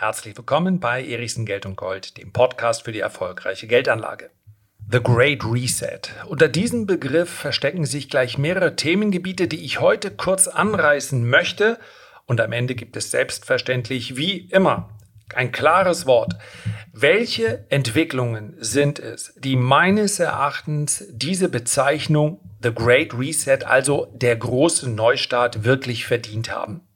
Herzlich willkommen bei Erichsen Geld und Gold, dem Podcast für die erfolgreiche Geldanlage. The Great Reset. Unter diesem Begriff verstecken sich gleich mehrere Themengebiete, die ich heute kurz anreißen möchte. Und am Ende gibt es selbstverständlich wie immer ein klares Wort. Welche Entwicklungen sind es, die meines Erachtens diese Bezeichnung The Great Reset, also der große Neustart, wirklich verdient haben?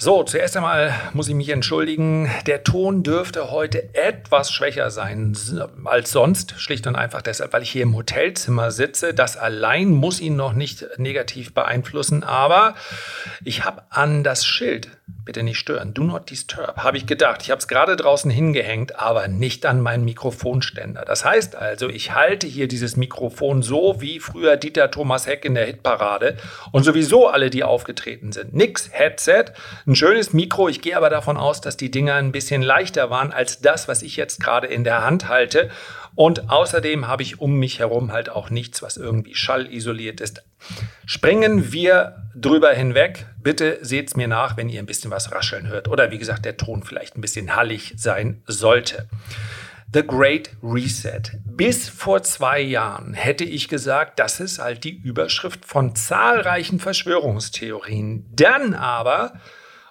So, zuerst einmal muss ich mich entschuldigen. Der Ton dürfte heute etwas schwächer sein als sonst. Schlicht und einfach deshalb, weil ich hier im Hotelzimmer sitze. Das allein muss ihn noch nicht negativ beeinflussen. Aber ich habe an das Schild bitte nicht stören, do not disturb, habe ich gedacht. Ich habe es gerade draußen hingehängt, aber nicht an meinen Mikrofonständer. Das heißt also, ich halte hier dieses Mikrofon so wie früher Dieter Thomas Heck in der Hitparade und sowieso alle, die aufgetreten sind. Nix Headset, ein schönes Mikro. Ich gehe aber davon aus, dass die Dinger ein bisschen leichter waren als das, was ich jetzt gerade in der Hand halte. Und außerdem habe ich um mich herum halt auch nichts, was irgendwie schallisoliert ist. Springen wir drüber hinweg. Bitte seht's mir nach, wenn ihr ein bisschen was rascheln hört oder wie gesagt, der Ton vielleicht ein bisschen hallig sein sollte. The Great Reset. Bis vor zwei Jahren hätte ich gesagt, das ist halt die Überschrift von zahlreichen Verschwörungstheorien. Dann aber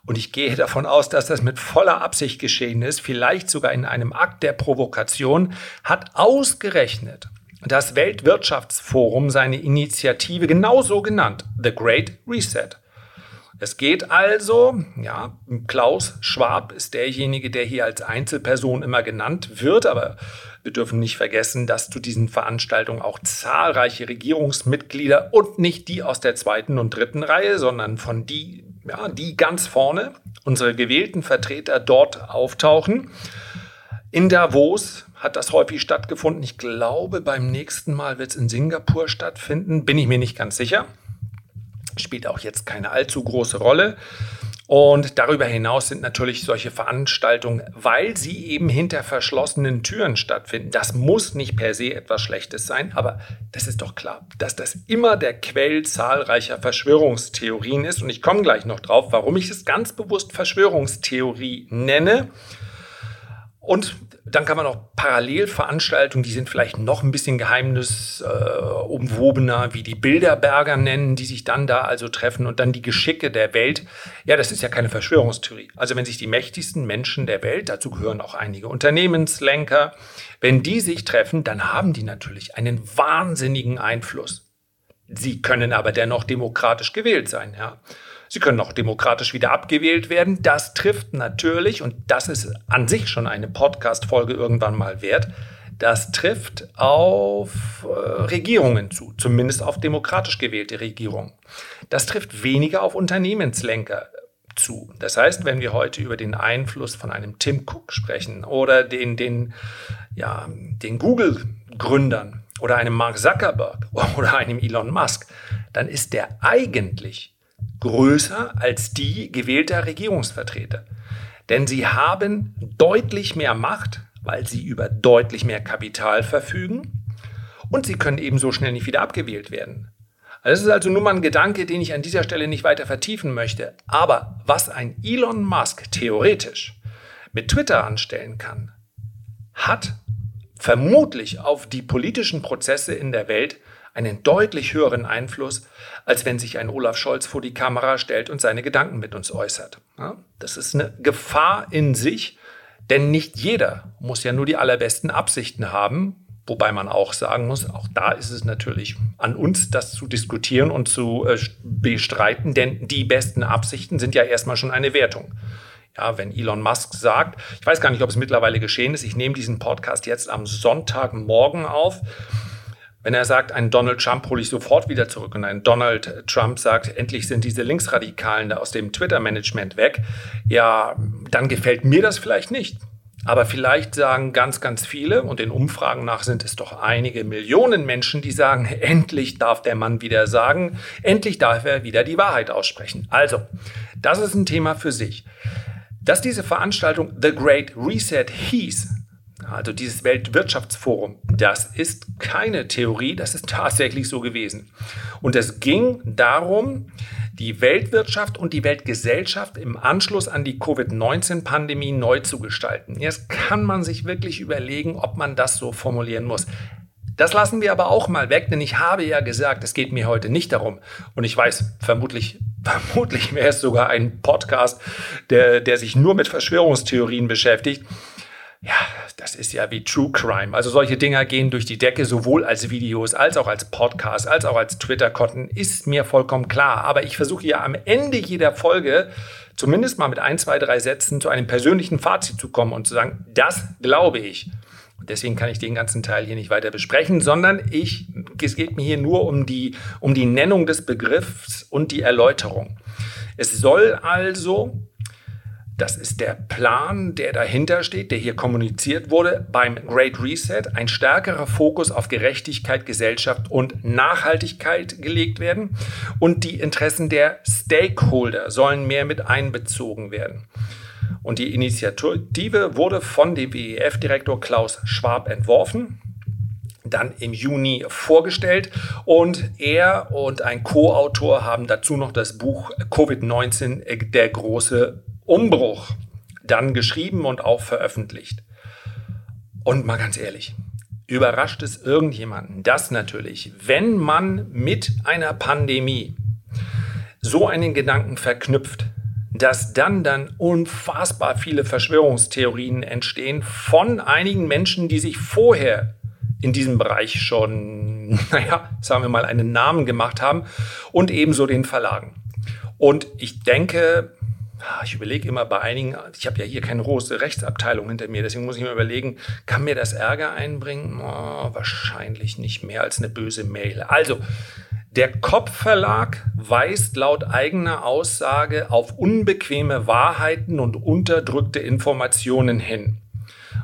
und ich gehe davon aus, dass das mit voller Absicht geschehen ist, vielleicht sogar in einem Akt der Provokation, hat ausgerechnet das Weltwirtschaftsforum seine Initiative genauso genannt, The Great Reset. Es geht also, ja, Klaus Schwab ist derjenige, der hier als Einzelperson immer genannt wird, aber wir dürfen nicht vergessen, dass zu diesen Veranstaltungen auch zahlreiche Regierungsmitglieder und nicht die aus der zweiten und dritten Reihe, sondern von die ja, die ganz vorne, unsere gewählten Vertreter dort auftauchen. In Davos hat das häufig stattgefunden. Ich glaube, beim nächsten Mal wird es in Singapur stattfinden. Bin ich mir nicht ganz sicher. Spielt auch jetzt keine allzu große Rolle. Und darüber hinaus sind natürlich solche Veranstaltungen, weil sie eben hinter verschlossenen Türen stattfinden. Das muss nicht per se etwas Schlechtes sein, aber das ist doch klar, dass das immer der Quell zahlreicher Verschwörungstheorien ist. Und ich komme gleich noch drauf, warum ich es ganz bewusst Verschwörungstheorie nenne. Und dann kann man auch Parallelveranstaltungen, die sind vielleicht noch ein bisschen geheimnisumwobener, äh, wie die Bilderberger nennen, die sich dann da also treffen und dann die Geschicke der Welt. Ja, das ist ja keine Verschwörungstheorie. Also wenn sich die mächtigsten Menschen der Welt, dazu gehören auch einige Unternehmenslenker, wenn die sich treffen, dann haben die natürlich einen wahnsinnigen Einfluss. Sie können aber dennoch demokratisch gewählt sein, ja. Sie können auch demokratisch wieder abgewählt werden. Das trifft natürlich, und das ist an sich schon eine Podcast-Folge irgendwann mal wert, das trifft auf äh, Regierungen zu, zumindest auf demokratisch gewählte Regierungen. Das trifft weniger auf Unternehmenslenker zu. Das heißt, wenn wir heute über den Einfluss von einem Tim Cook sprechen oder den, den, ja, den Google-Gründern oder einem Mark Zuckerberg oder einem Elon Musk, dann ist der eigentlich größer als die gewählter Regierungsvertreter. Denn sie haben deutlich mehr Macht, weil sie über deutlich mehr Kapital verfügen und sie können ebenso schnell nicht wieder abgewählt werden. Das ist also nur mal ein Gedanke, den ich an dieser Stelle nicht weiter vertiefen möchte. Aber was ein Elon Musk theoretisch mit Twitter anstellen kann, hat vermutlich auf die politischen Prozesse in der Welt einen deutlich höheren Einfluss, als wenn sich ein Olaf Scholz vor die Kamera stellt und seine Gedanken mit uns äußert. Ja, das ist eine Gefahr in sich, denn nicht jeder muss ja nur die allerbesten Absichten haben, wobei man auch sagen muss, auch da ist es natürlich an uns, das zu diskutieren und zu äh, bestreiten, denn die besten Absichten sind ja erstmal schon eine Wertung. Ja, wenn Elon Musk sagt, ich weiß gar nicht, ob es mittlerweile geschehen ist, ich nehme diesen Podcast jetzt am Sonntagmorgen auf. Wenn er sagt, einen Donald Trump hole ich sofort wieder zurück und ein Donald Trump sagt, endlich sind diese Linksradikalen aus dem Twitter-Management weg, ja, dann gefällt mir das vielleicht nicht. Aber vielleicht sagen ganz, ganz viele, und in Umfragen nach sind es doch einige Millionen Menschen, die sagen, endlich darf der Mann wieder sagen, endlich darf er wieder die Wahrheit aussprechen. Also, das ist ein Thema für sich. Dass diese Veranstaltung The Great Reset hieß, also dieses Weltwirtschaftsforum, das ist keine Theorie, das ist tatsächlich so gewesen. Und es ging darum, die Weltwirtschaft und die Weltgesellschaft im Anschluss an die Covid-19-Pandemie neu zu gestalten. Jetzt kann man sich wirklich überlegen, ob man das so formulieren muss. Das lassen wir aber auch mal weg, denn ich habe ja gesagt, es geht mir heute nicht darum. Und ich weiß, vermutlich, vermutlich wäre es sogar ein Podcast, der, der sich nur mit Verschwörungstheorien beschäftigt. Ja, das ist ja wie True Crime. Also solche Dinger gehen durch die Decke, sowohl als Videos, als auch als Podcast, als auch als Twitter-Konten, ist mir vollkommen klar. Aber ich versuche ja am Ende jeder Folge zumindest mal mit ein, zwei, drei Sätzen zu einem persönlichen Fazit zu kommen und zu sagen, das glaube ich. Deswegen kann ich den ganzen Teil hier nicht weiter besprechen, sondern ich, es geht mir hier nur um die, um die Nennung des Begriffs und die Erläuterung. Es soll also, das ist der Plan, der dahinter steht, der hier kommuniziert wurde, beim Great Reset. Ein stärkerer Fokus auf Gerechtigkeit, Gesellschaft und Nachhaltigkeit gelegt werden. Und die Interessen der Stakeholder sollen mehr mit einbezogen werden. Und die Initiative wurde von dem WEF-Direktor Klaus Schwab entworfen dann im Juni vorgestellt. Und er und ein Co-Autor haben dazu noch das Buch Covid-19, der große Umbruch, dann geschrieben und auch veröffentlicht. Und mal ganz ehrlich, überrascht es irgendjemanden, dass natürlich, wenn man mit einer Pandemie so einen Gedanken verknüpft, dass dann dann unfassbar viele Verschwörungstheorien entstehen von einigen Menschen, die sich vorher in diesem Bereich schon, naja, sagen wir mal, einen Namen gemacht haben und ebenso den Verlagen. Und ich denke, ich überlege immer bei einigen, ich habe ja hier keine große Rechtsabteilung hinter mir, deswegen muss ich mir überlegen, kann mir das Ärger einbringen? Oh, wahrscheinlich nicht mehr als eine böse Mail. Also, der Kopfverlag weist laut eigener Aussage auf unbequeme Wahrheiten und unterdrückte Informationen hin.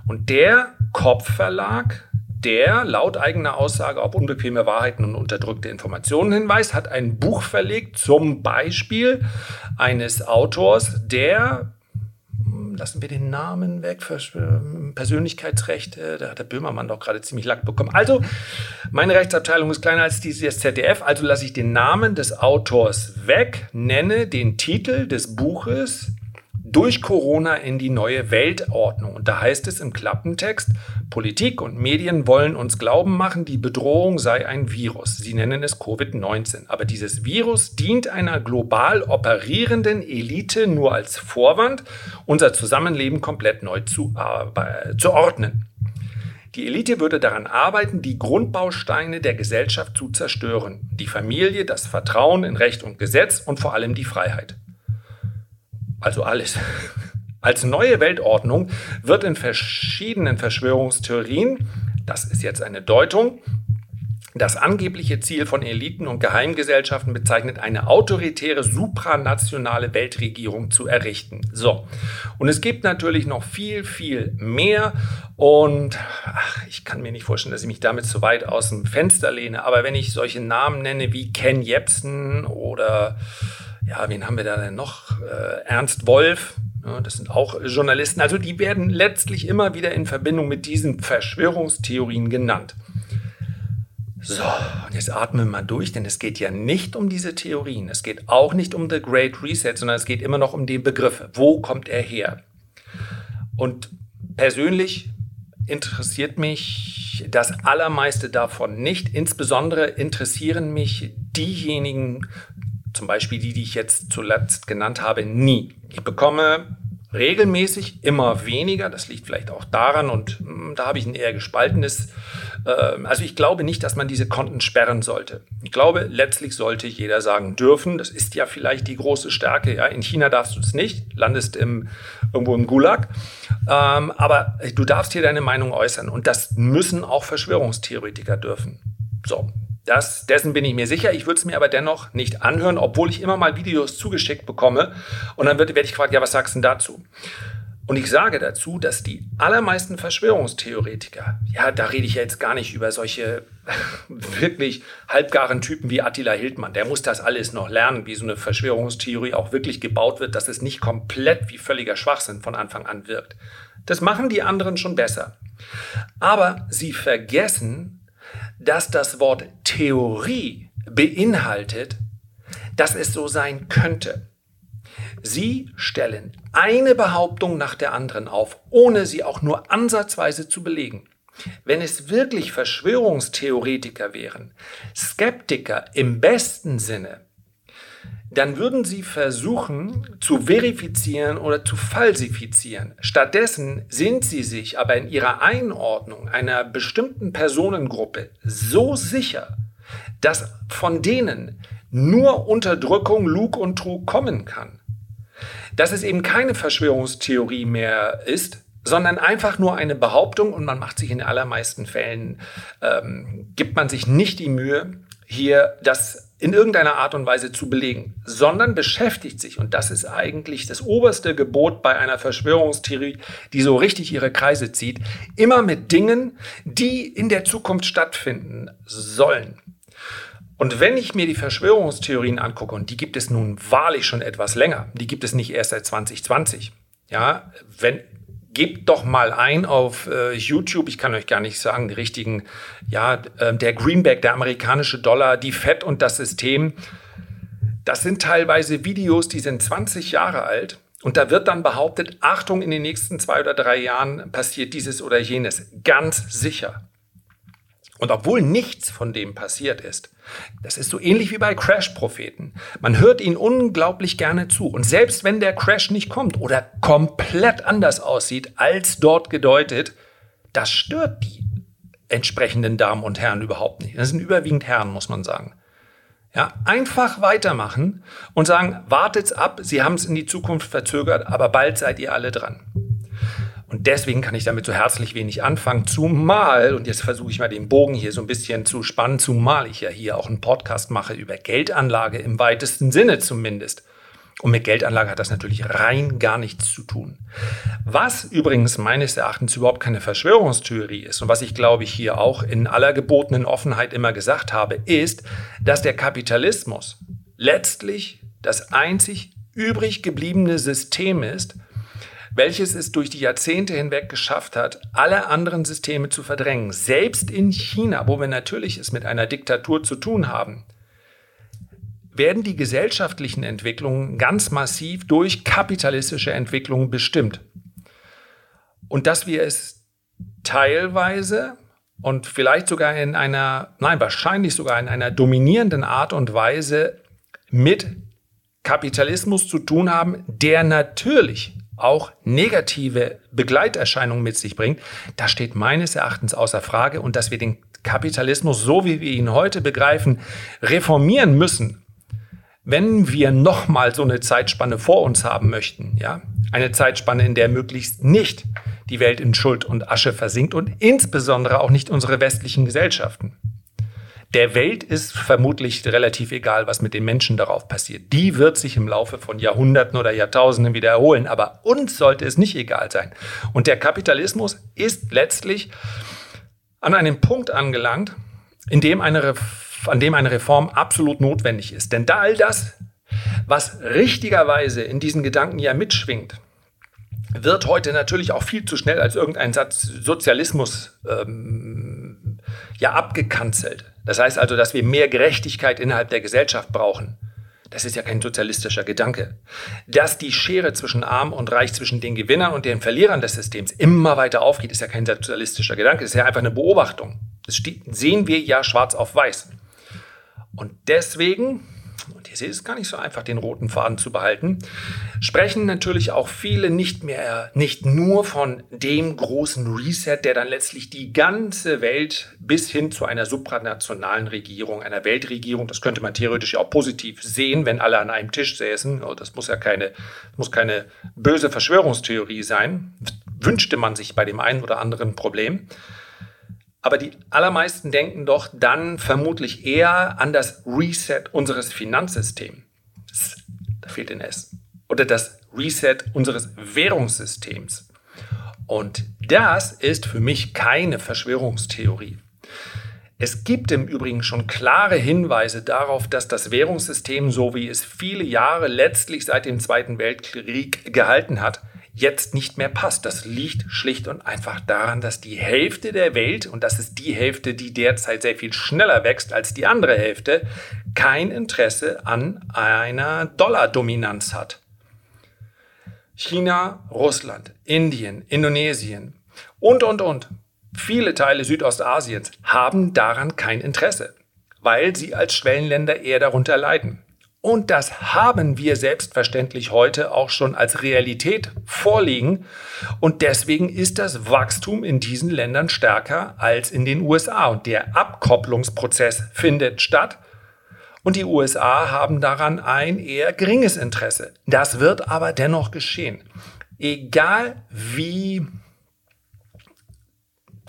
Und der Kopfverlag, der laut eigener Aussage auf unbequeme Wahrheiten und unterdrückte Informationen hinweist, hat ein Buch verlegt, zum Beispiel eines Autors, der lassen wir den Namen weg, Persönlichkeitsrechte, da hat der Böhmermann doch gerade ziemlich Lack bekommen. Also, meine Rechtsabteilung ist kleiner als die des ZDF, also lasse ich den Namen des Autors weg, nenne den Titel des Buches durch Corona in die neue Weltordnung. Und da heißt es im Klappentext, Politik und Medien wollen uns glauben machen, die Bedrohung sei ein Virus. Sie nennen es Covid-19. Aber dieses Virus dient einer global operierenden Elite nur als Vorwand, unser Zusammenleben komplett neu zu, äh, zu ordnen. Die Elite würde daran arbeiten, die Grundbausteine der Gesellschaft zu zerstören. Die Familie, das Vertrauen in Recht und Gesetz und vor allem die Freiheit also alles. Als neue Weltordnung wird in verschiedenen Verschwörungstheorien, das ist jetzt eine Deutung, das angebliche Ziel von Eliten und Geheimgesellschaften bezeichnet, eine autoritäre, supranationale Weltregierung zu errichten. So. Und es gibt natürlich noch viel, viel mehr. Und ach, ich kann mir nicht vorstellen, dass ich mich damit zu weit aus dem Fenster lehne. Aber wenn ich solche Namen nenne wie Ken Jebsen oder ja, wen haben wir da denn noch? Äh, Ernst Wolf, ja, das sind auch Journalisten. Also die werden letztlich immer wieder in Verbindung mit diesen Verschwörungstheorien genannt. So, und jetzt atmen wir mal durch, denn es geht ja nicht um diese Theorien. Es geht auch nicht um The Great Reset, sondern es geht immer noch um die Begriffe. Wo kommt er her? Und persönlich interessiert mich das Allermeiste davon nicht. Insbesondere interessieren mich diejenigen zum Beispiel die, die ich jetzt zuletzt genannt habe, nie. Ich bekomme regelmäßig immer weniger. Das liegt vielleicht auch daran und hm, da habe ich ein eher gespaltenes. Äh, also ich glaube nicht, dass man diese Konten sperren sollte. Ich glaube, letztlich sollte jeder sagen dürfen. Das ist ja vielleicht die große Stärke. Ja, in China darfst du es nicht, landest im, irgendwo im Gulag. Ähm, aber du darfst hier deine Meinung äußern und das müssen auch Verschwörungstheoretiker dürfen. So, das, dessen bin ich mir sicher. Ich würde es mir aber dennoch nicht anhören, obwohl ich immer mal Videos zugeschickt bekomme. Und dann werde werd ich gefragt, ja, was sagst du denn dazu? Und ich sage dazu, dass die allermeisten Verschwörungstheoretiker, ja, da rede ich jetzt gar nicht über solche wirklich halbgaren Typen wie Attila Hildmann, der muss das alles noch lernen, wie so eine Verschwörungstheorie auch wirklich gebaut wird, dass es nicht komplett wie völliger Schwachsinn von Anfang an wirkt. Das machen die anderen schon besser. Aber sie vergessen, dass das Wort Theorie beinhaltet, dass es so sein könnte. Sie stellen eine Behauptung nach der anderen auf, ohne sie auch nur ansatzweise zu belegen. Wenn es wirklich Verschwörungstheoretiker wären, Skeptiker im besten Sinne, dann würden sie versuchen zu verifizieren oder zu falsifizieren. Stattdessen sind sie sich aber in ihrer Einordnung einer bestimmten Personengruppe so sicher, dass von denen nur Unterdrückung, Lug und Trug kommen kann. Dass es eben keine Verschwörungstheorie mehr ist, sondern einfach nur eine Behauptung und man macht sich in allermeisten Fällen, ähm, gibt man sich nicht die Mühe, hier das in irgendeiner Art und Weise zu belegen, sondern beschäftigt sich, und das ist eigentlich das oberste Gebot bei einer Verschwörungstheorie, die so richtig ihre Kreise zieht, immer mit Dingen, die in der Zukunft stattfinden sollen. Und wenn ich mir die Verschwörungstheorien angucke, und die gibt es nun wahrlich schon etwas länger, die gibt es nicht erst seit 2020. Ja, wenn gebt doch mal ein auf äh, YouTube, ich kann euch gar nicht sagen, die richtigen, ja, äh, der Greenback, der amerikanische Dollar, die Fed und das System. Das sind teilweise Videos, die sind 20 Jahre alt. Und da wird dann behauptet, Achtung, in den nächsten zwei oder drei Jahren passiert dieses oder jenes. Ganz sicher. Und obwohl nichts von dem passiert ist, das ist so ähnlich wie bei Crash-Propheten. Man hört ihnen unglaublich gerne zu. Und selbst wenn der Crash nicht kommt oder komplett anders aussieht als dort gedeutet, das stört die entsprechenden Damen und Herren überhaupt nicht. Das sind überwiegend Herren, muss man sagen. Ja, einfach weitermachen und sagen, wartet's ab, Sie haben es in die Zukunft verzögert, aber bald seid ihr alle dran. Und deswegen kann ich damit so herzlich wenig anfangen, zumal, und jetzt versuche ich mal den Bogen hier so ein bisschen zu spannen, zumal ich ja hier auch einen Podcast mache über Geldanlage im weitesten Sinne zumindest. Und mit Geldanlage hat das natürlich rein gar nichts zu tun. Was übrigens meines Erachtens überhaupt keine Verschwörungstheorie ist und was ich glaube ich hier auch in aller gebotenen Offenheit immer gesagt habe, ist, dass der Kapitalismus letztlich das einzig übrig gebliebene System ist, welches es durch die Jahrzehnte hinweg geschafft hat, alle anderen Systeme zu verdrängen. Selbst in China, wo wir natürlich es mit einer Diktatur zu tun haben, werden die gesellschaftlichen Entwicklungen ganz massiv durch kapitalistische Entwicklungen bestimmt. Und dass wir es teilweise und vielleicht sogar in einer, nein, wahrscheinlich sogar in einer dominierenden Art und Weise mit Kapitalismus zu tun haben, der natürlich auch negative Begleiterscheinungen mit sich bringt, das steht meines Erachtens außer Frage. Und dass wir den Kapitalismus, so wie wir ihn heute begreifen, reformieren müssen, wenn wir nochmal so eine Zeitspanne vor uns haben möchten, ja, eine Zeitspanne, in der möglichst nicht die Welt in Schuld und Asche versinkt und insbesondere auch nicht unsere westlichen Gesellschaften. Der Welt ist vermutlich relativ egal, was mit den Menschen darauf passiert. Die wird sich im Laufe von Jahrhunderten oder Jahrtausenden wieder erholen. Aber uns sollte es nicht egal sein. Und der Kapitalismus ist letztlich an einem Punkt angelangt, in dem eine, an dem eine Reform absolut notwendig ist. Denn da all das, was richtigerweise in diesen Gedanken ja mitschwingt, wird heute natürlich auch viel zu schnell als irgendein Satz Sozialismus ähm, ja abgekanzelt. Das heißt also, dass wir mehr Gerechtigkeit innerhalb der Gesellschaft brauchen. Das ist ja kein sozialistischer Gedanke. Dass die Schere zwischen Arm und Reich, zwischen den Gewinnern und den Verlierern des Systems immer weiter aufgeht, ist ja kein sozialistischer Gedanke. Das ist ja einfach eine Beobachtung. Das sehen wir ja schwarz auf weiß. Und deswegen und ihr seht es gar nicht so einfach, den roten Faden zu behalten, sprechen natürlich auch viele nicht mehr, nicht nur von dem großen Reset, der dann letztlich die ganze Welt bis hin zu einer supranationalen Regierung, einer Weltregierung, das könnte man theoretisch auch positiv sehen, wenn alle an einem Tisch säßen. Das muss ja keine, muss keine böse Verschwörungstheorie sein. Wünschte man sich bei dem einen oder anderen Problem. Aber die allermeisten denken doch dann vermutlich eher an das Reset unseres Finanzsystems. Da fehlt ein S. Oder das Reset unseres Währungssystems. Und das ist für mich keine Verschwörungstheorie. Es gibt im Übrigen schon klare Hinweise darauf, dass das Währungssystem, so wie es viele Jahre letztlich seit dem Zweiten Weltkrieg gehalten hat, jetzt nicht mehr passt. Das liegt schlicht und einfach daran, dass die Hälfte der Welt, und das ist die Hälfte, die derzeit sehr viel schneller wächst als die andere Hälfte, kein Interesse an einer Dollardominanz hat. China, Russland, Indien, Indonesien und, und, und. Viele Teile Südostasiens haben daran kein Interesse, weil sie als Schwellenländer eher darunter leiden. Und das haben wir selbstverständlich heute auch schon als Realität vorliegen. Und deswegen ist das Wachstum in diesen Ländern stärker als in den USA. Und der Abkopplungsprozess findet statt. Und die USA haben daran ein eher geringes Interesse. Das wird aber dennoch geschehen. Egal wie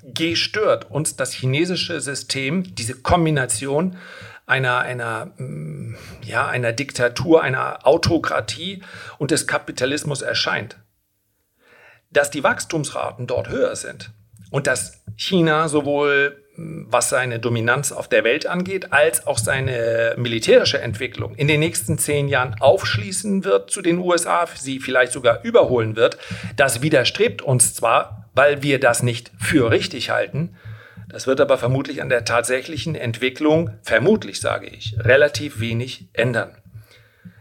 gestört uns das chinesische System, diese Kombination einer, einer, mm, ja, einer Diktatur, einer Autokratie und des Kapitalismus erscheint. Dass die Wachstumsraten dort höher sind und dass China sowohl mm, was seine Dominanz auf der Welt angeht, als auch seine militärische Entwicklung in den nächsten zehn Jahren aufschließen wird zu den USA, sie vielleicht sogar überholen wird, das widerstrebt uns zwar, weil wir das nicht für richtig halten, das wird aber vermutlich an der tatsächlichen Entwicklung, vermutlich sage ich, relativ wenig ändern.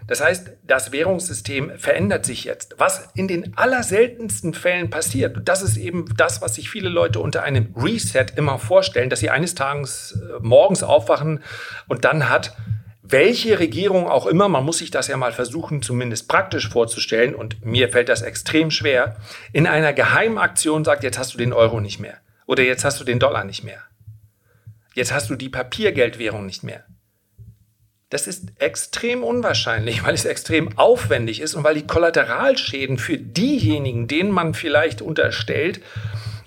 Das heißt, das Währungssystem verändert sich jetzt. Was in den allerseltensten Fällen passiert, das ist eben das, was sich viele Leute unter einem Reset immer vorstellen, dass sie eines Tages äh, morgens aufwachen und dann hat welche Regierung auch immer, man muss sich das ja mal versuchen, zumindest praktisch vorzustellen, und mir fällt das extrem schwer, in einer Geheimaktion sagt, jetzt hast du den Euro nicht mehr. Oder jetzt hast du den Dollar nicht mehr. Jetzt hast du die Papiergeldwährung nicht mehr. Das ist extrem unwahrscheinlich, weil es extrem aufwendig ist und weil die Kollateralschäden für diejenigen, denen man vielleicht unterstellt,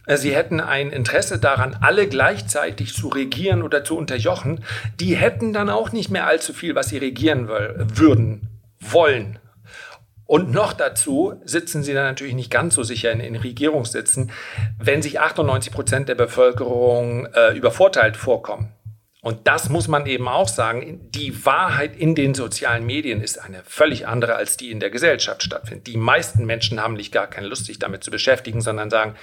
äh, sie hätten ein Interesse daran, alle gleichzeitig zu regieren oder zu unterjochen, die hätten dann auch nicht mehr allzu viel, was sie regieren würden, wollen. Und noch dazu sitzen sie dann natürlich nicht ganz so sicher in den Regierungssitzen, wenn sich 98 Prozent der Bevölkerung äh, übervorteilt vorkommen. Und das muss man eben auch sagen. Die Wahrheit in den sozialen Medien ist eine völlig andere, als die in der Gesellschaft stattfindet. Die meisten Menschen haben nicht gar keine Lust, sich damit zu beschäftigen, sondern sagen,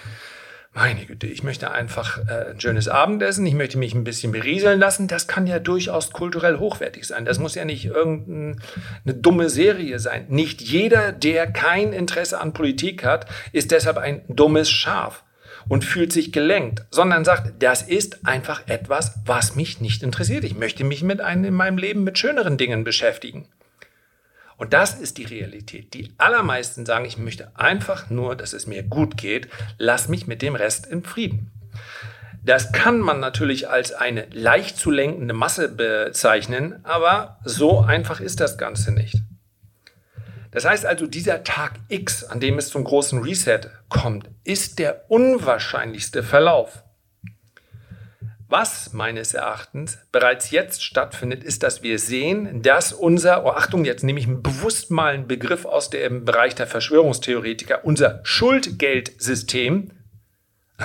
meine Güte, ich möchte einfach äh, ein schönes Abendessen, ich möchte mich ein bisschen berieseln lassen. Das kann ja durchaus kulturell hochwertig sein. Das muss ja nicht irgendeine dumme Serie sein. Nicht jeder, der kein Interesse an Politik hat, ist deshalb ein dummes Schaf und fühlt sich gelenkt, sondern sagt, das ist einfach etwas, was mich nicht interessiert. Ich möchte mich mit einem in meinem Leben mit schöneren Dingen beschäftigen. Und das ist die Realität. Die allermeisten sagen, ich möchte einfach nur, dass es mir gut geht, lass mich mit dem Rest in Frieden. Das kann man natürlich als eine leicht zu lenkende Masse bezeichnen, aber so einfach ist das Ganze nicht. Das heißt also, dieser Tag X, an dem es zum großen Reset kommt, ist der unwahrscheinlichste Verlauf. Was meines Erachtens bereits jetzt stattfindet, ist, dass wir sehen, dass unser, oh Achtung, jetzt nehme ich bewusst mal einen Begriff aus dem Bereich der Verschwörungstheoretiker, unser Schuldgeldsystem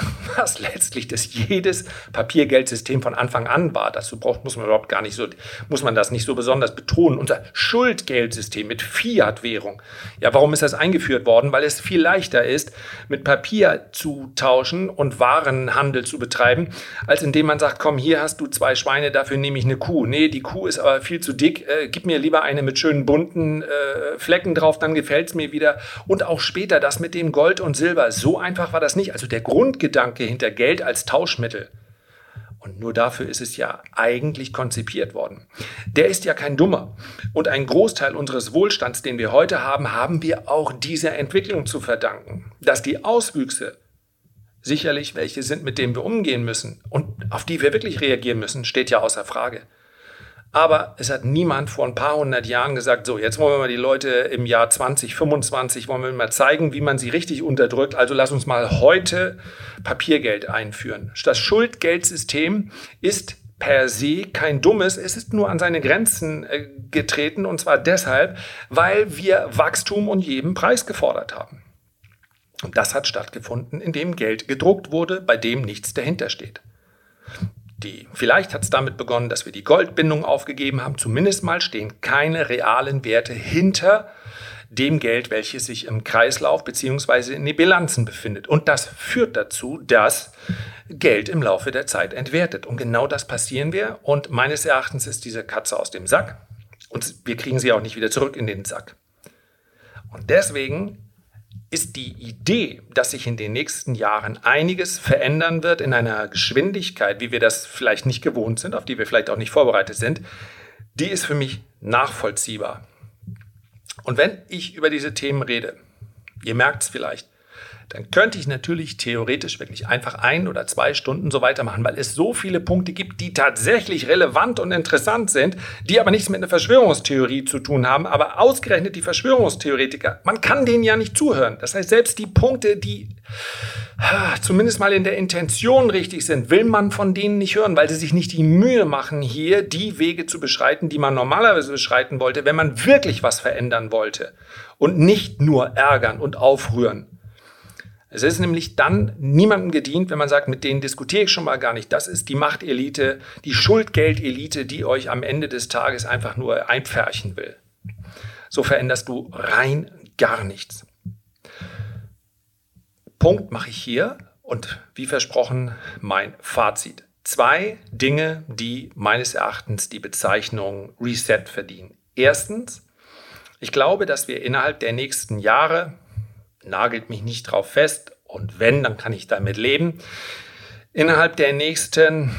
was letztlich das jedes Papiergeldsystem von Anfang an war. Dazu braucht, muss man überhaupt gar nicht so, muss man das nicht so besonders betonen. Unser Schuldgeldsystem mit Fiat-Währung. Ja, warum ist das eingeführt worden? Weil es viel leichter ist, mit Papier zu tauschen und Warenhandel zu betreiben, als indem man sagt, komm, hier hast du zwei Schweine, dafür nehme ich eine Kuh. Nee, die Kuh ist aber viel zu dick. Äh, gib mir lieber eine mit schönen bunten äh, Flecken drauf, dann gefällt es mir wieder. Und auch später das mit dem Gold und Silber. So einfach war das nicht. Also der Grund Grundgedanke hinter Geld als Tauschmittel, und nur dafür ist es ja eigentlich konzipiert worden. Der ist ja kein Dummer. Und ein Großteil unseres Wohlstands, den wir heute haben, haben wir auch dieser Entwicklung zu verdanken. Dass die Auswüchse sicherlich welche sind, mit denen wir umgehen müssen und auf die wir wirklich reagieren müssen, steht ja außer Frage. Aber es hat niemand vor ein paar hundert Jahren gesagt, so, jetzt wollen wir mal die Leute im Jahr 2025, wollen wir mal zeigen, wie man sie richtig unterdrückt. Also lass uns mal heute Papiergeld einführen. Das Schuldgeldsystem ist per se kein dummes, es ist nur an seine Grenzen äh, getreten und zwar deshalb, weil wir Wachstum und jeden Preis gefordert haben. Und das hat stattgefunden, indem Geld gedruckt wurde, bei dem nichts dahinter steht. Die, vielleicht hat es damit begonnen, dass wir die Goldbindung aufgegeben haben. Zumindest mal stehen keine realen Werte hinter dem Geld, welches sich im Kreislauf bzw. in den Bilanzen befindet. Und das führt dazu, dass Geld im Laufe der Zeit entwertet. Und genau das passieren wir. Und meines Erachtens ist diese Katze aus dem Sack. Und wir kriegen sie auch nicht wieder zurück in den Sack. Und deswegen ist die Idee, dass sich in den nächsten Jahren einiges verändern wird in einer Geschwindigkeit, wie wir das vielleicht nicht gewohnt sind, auf die wir vielleicht auch nicht vorbereitet sind, die ist für mich nachvollziehbar. Und wenn ich über diese Themen rede, ihr merkt es vielleicht, dann könnte ich natürlich theoretisch wirklich einfach ein oder zwei Stunden so weitermachen, weil es so viele Punkte gibt, die tatsächlich relevant und interessant sind, die aber nichts mit einer Verschwörungstheorie zu tun haben. Aber ausgerechnet die Verschwörungstheoretiker, man kann denen ja nicht zuhören. Das heißt, selbst die Punkte, die zumindest mal in der Intention richtig sind, will man von denen nicht hören, weil sie sich nicht die Mühe machen, hier die Wege zu beschreiten, die man normalerweise beschreiten wollte, wenn man wirklich was verändern wollte und nicht nur ärgern und aufrühren. Es ist nämlich dann niemandem gedient, wenn man sagt, mit denen diskutiere ich schon mal gar nicht. Das ist die Machtelite, die Schuldgeldelite, die euch am Ende des Tages einfach nur einpferchen will. So veränderst du rein gar nichts. Punkt mache ich hier und wie versprochen mein Fazit. Zwei Dinge, die meines Erachtens die Bezeichnung Reset verdienen. Erstens, ich glaube, dass wir innerhalb der nächsten Jahre, nagelt mich nicht drauf fest. Und wenn, dann kann ich damit leben. Innerhalb der nächsten,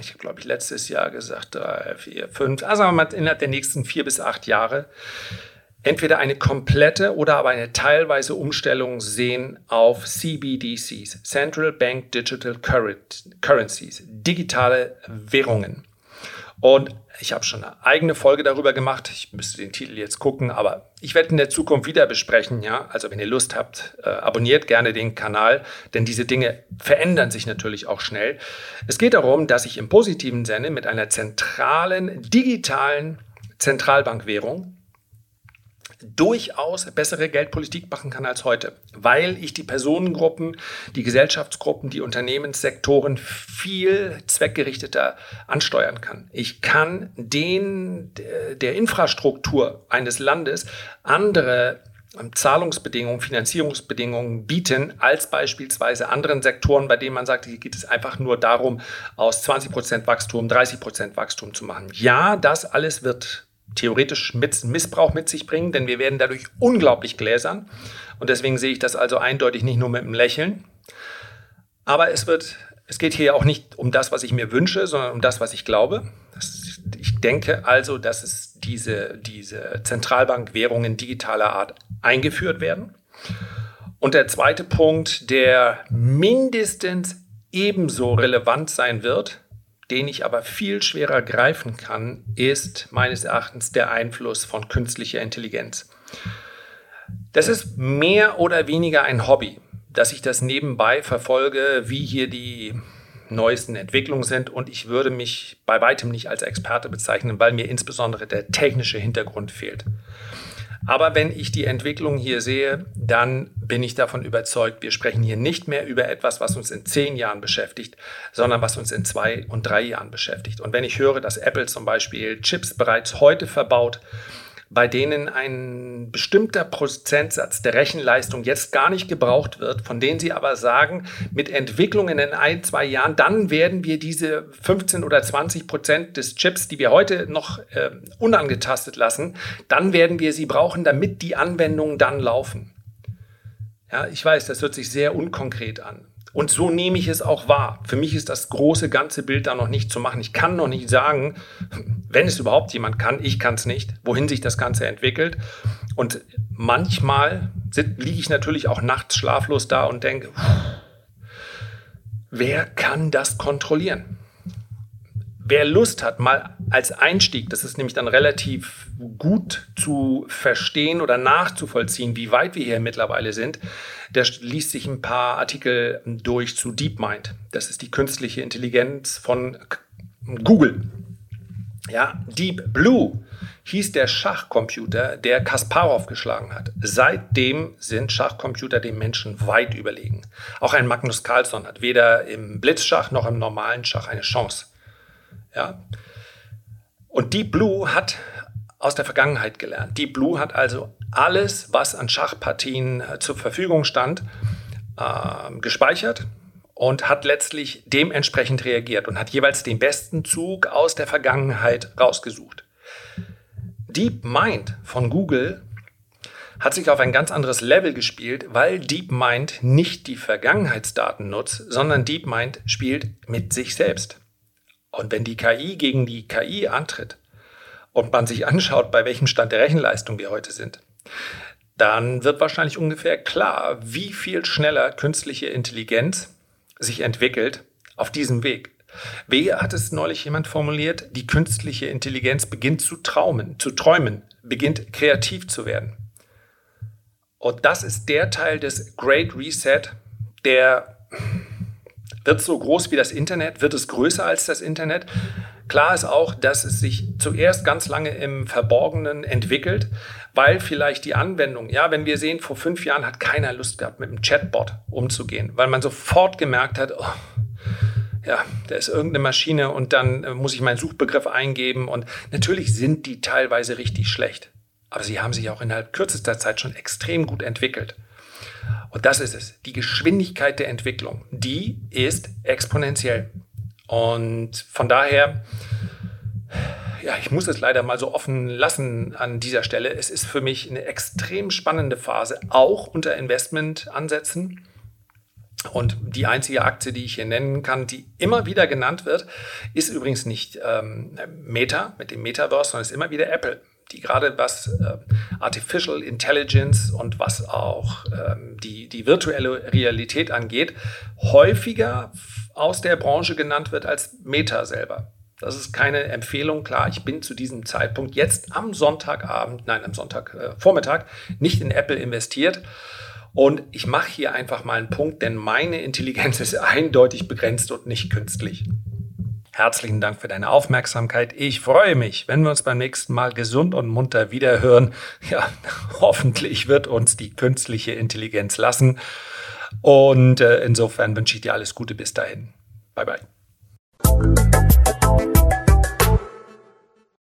ich glaube ich letztes Jahr gesagt, drei, vier, fünf, also innerhalb der nächsten vier bis acht Jahre entweder eine komplette oder aber eine teilweise Umstellung sehen auf CBDCs, Central Bank Digital Currencies, digitale Währungen. Und ich habe schon eine eigene Folge darüber gemacht. Ich müsste den Titel jetzt gucken, aber ich werde in der Zukunft wieder besprechen. Ja, also wenn ihr Lust habt, äh, abonniert gerne den Kanal, denn diese Dinge verändern sich natürlich auch schnell. Es geht darum, dass ich im positiven Sinne mit einer zentralen digitalen Zentralbankwährung durchaus bessere Geldpolitik machen kann als heute, weil ich die Personengruppen, die Gesellschaftsgruppen, die Unternehmenssektoren viel zweckgerichteter ansteuern kann. Ich kann den der Infrastruktur eines Landes andere ähm, Zahlungsbedingungen, Finanzierungsbedingungen bieten, als beispielsweise anderen Sektoren, bei denen man sagt, hier geht es einfach nur darum, aus 20 Prozent Wachstum 30 Prozent Wachstum zu machen. Ja, das alles wird theoretisch mit Missbrauch mit sich bringen, denn wir werden dadurch unglaublich gläsern. Und deswegen sehe ich das also eindeutig nicht nur mit einem Lächeln. Aber es wird, es geht hier auch nicht um das, was ich mir wünsche, sondern um das, was ich glaube. Das, ich denke also, dass es diese, diese Zentralbankwährungen digitaler Art eingeführt werden. Und der zweite Punkt, der mindestens ebenso relevant sein wird, den ich aber viel schwerer greifen kann, ist meines Erachtens der Einfluss von künstlicher Intelligenz. Das ist mehr oder weniger ein Hobby, dass ich das nebenbei verfolge, wie hier die neuesten Entwicklungen sind und ich würde mich bei weitem nicht als Experte bezeichnen, weil mir insbesondere der technische Hintergrund fehlt. Aber wenn ich die Entwicklung hier sehe, dann bin ich davon überzeugt, wir sprechen hier nicht mehr über etwas, was uns in zehn Jahren beschäftigt, sondern was uns in zwei und drei Jahren beschäftigt. Und wenn ich höre, dass Apple zum Beispiel Chips bereits heute verbaut, bei denen ein bestimmter Prozentsatz der Rechenleistung jetzt gar nicht gebraucht wird, von denen sie aber sagen, mit Entwicklungen in ein, zwei Jahren, dann werden wir diese 15 oder 20 Prozent des Chips, die wir heute noch äh, unangetastet lassen, dann werden wir sie brauchen, damit die Anwendungen dann laufen. Ja, ich weiß, das hört sich sehr unkonkret an. Und so nehme ich es auch wahr. Für mich ist das große ganze Bild da noch nicht zu machen. Ich kann noch nicht sagen, wenn es überhaupt jemand kann, ich kann es nicht, wohin sich das Ganze entwickelt. Und manchmal liege ich natürlich auch nachts schlaflos da und denke, wer kann das kontrollieren? Wer Lust hat, mal als Einstieg, das ist nämlich dann relativ gut zu verstehen oder nachzuvollziehen, wie weit wir hier mittlerweile sind, der liest sich ein paar Artikel durch zu DeepMind. Das ist die künstliche Intelligenz von Google. Ja, Deep Blue hieß der Schachcomputer, der Kasparov geschlagen hat. Seitdem sind Schachcomputer dem Menschen weit überlegen. Auch ein Magnus Carlsson hat weder im Blitzschach noch im normalen Schach eine Chance. Ja? Und Deep Blue hat aus der Vergangenheit gelernt. Deep Blue hat also alles, was an Schachpartien äh, zur Verfügung stand, äh, gespeichert und hat letztlich dementsprechend reagiert und hat jeweils den besten Zug aus der Vergangenheit rausgesucht. DeepMind von Google hat sich auf ein ganz anderes Level gespielt, weil DeepMind nicht die Vergangenheitsdaten nutzt, sondern DeepMind spielt mit sich selbst. Und wenn die KI gegen die KI antritt und man sich anschaut, bei welchem Stand der Rechenleistung wir heute sind, dann wird wahrscheinlich ungefähr klar, wie viel schneller künstliche Intelligenz sich entwickelt auf diesem Weg. Wie hat es neulich jemand formuliert? Die künstliche Intelligenz beginnt zu traumen, zu träumen, beginnt kreativ zu werden. Und das ist der Teil des Great Reset, der wird so groß wie das Internet, wird es größer als das Internet. Klar ist auch, dass es sich zuerst ganz lange im Verborgenen entwickelt, weil vielleicht die Anwendung, ja, wenn wir sehen, vor fünf Jahren hat keiner Lust gehabt, mit einem Chatbot umzugehen, weil man sofort gemerkt hat, oh, ja, da ist irgendeine Maschine und dann äh, muss ich meinen Suchbegriff eingeben und natürlich sind die teilweise richtig schlecht, aber sie haben sich auch innerhalb kürzester Zeit schon extrem gut entwickelt. Und das ist es. Die Geschwindigkeit der Entwicklung, die ist exponentiell. Und von daher, ja, ich muss es leider mal so offen lassen an dieser Stelle. Es ist für mich eine extrem spannende Phase, auch unter Investmentansätzen. Und die einzige Aktie, die ich hier nennen kann, die immer wieder genannt wird, ist übrigens nicht ähm, Meta mit dem Metaverse, sondern ist immer wieder Apple, die gerade was äh, Artificial Intelligence und was auch ähm, die, die virtuelle Realität angeht, häufiger aus der Branche genannt wird als Meta selber. Das ist keine Empfehlung. Klar, ich bin zu diesem Zeitpunkt jetzt am Sonntagabend, nein, am Sonntagvormittag äh, nicht in Apple investiert. Und ich mache hier einfach mal einen Punkt, denn meine Intelligenz ist eindeutig begrenzt und nicht künstlich. Herzlichen Dank für deine Aufmerksamkeit. Ich freue mich, wenn wir uns beim nächsten Mal gesund und munter wiederhören. Ja, hoffentlich wird uns die künstliche Intelligenz lassen. Und äh, insofern wünsche ich dir alles Gute bis dahin. Bye bye.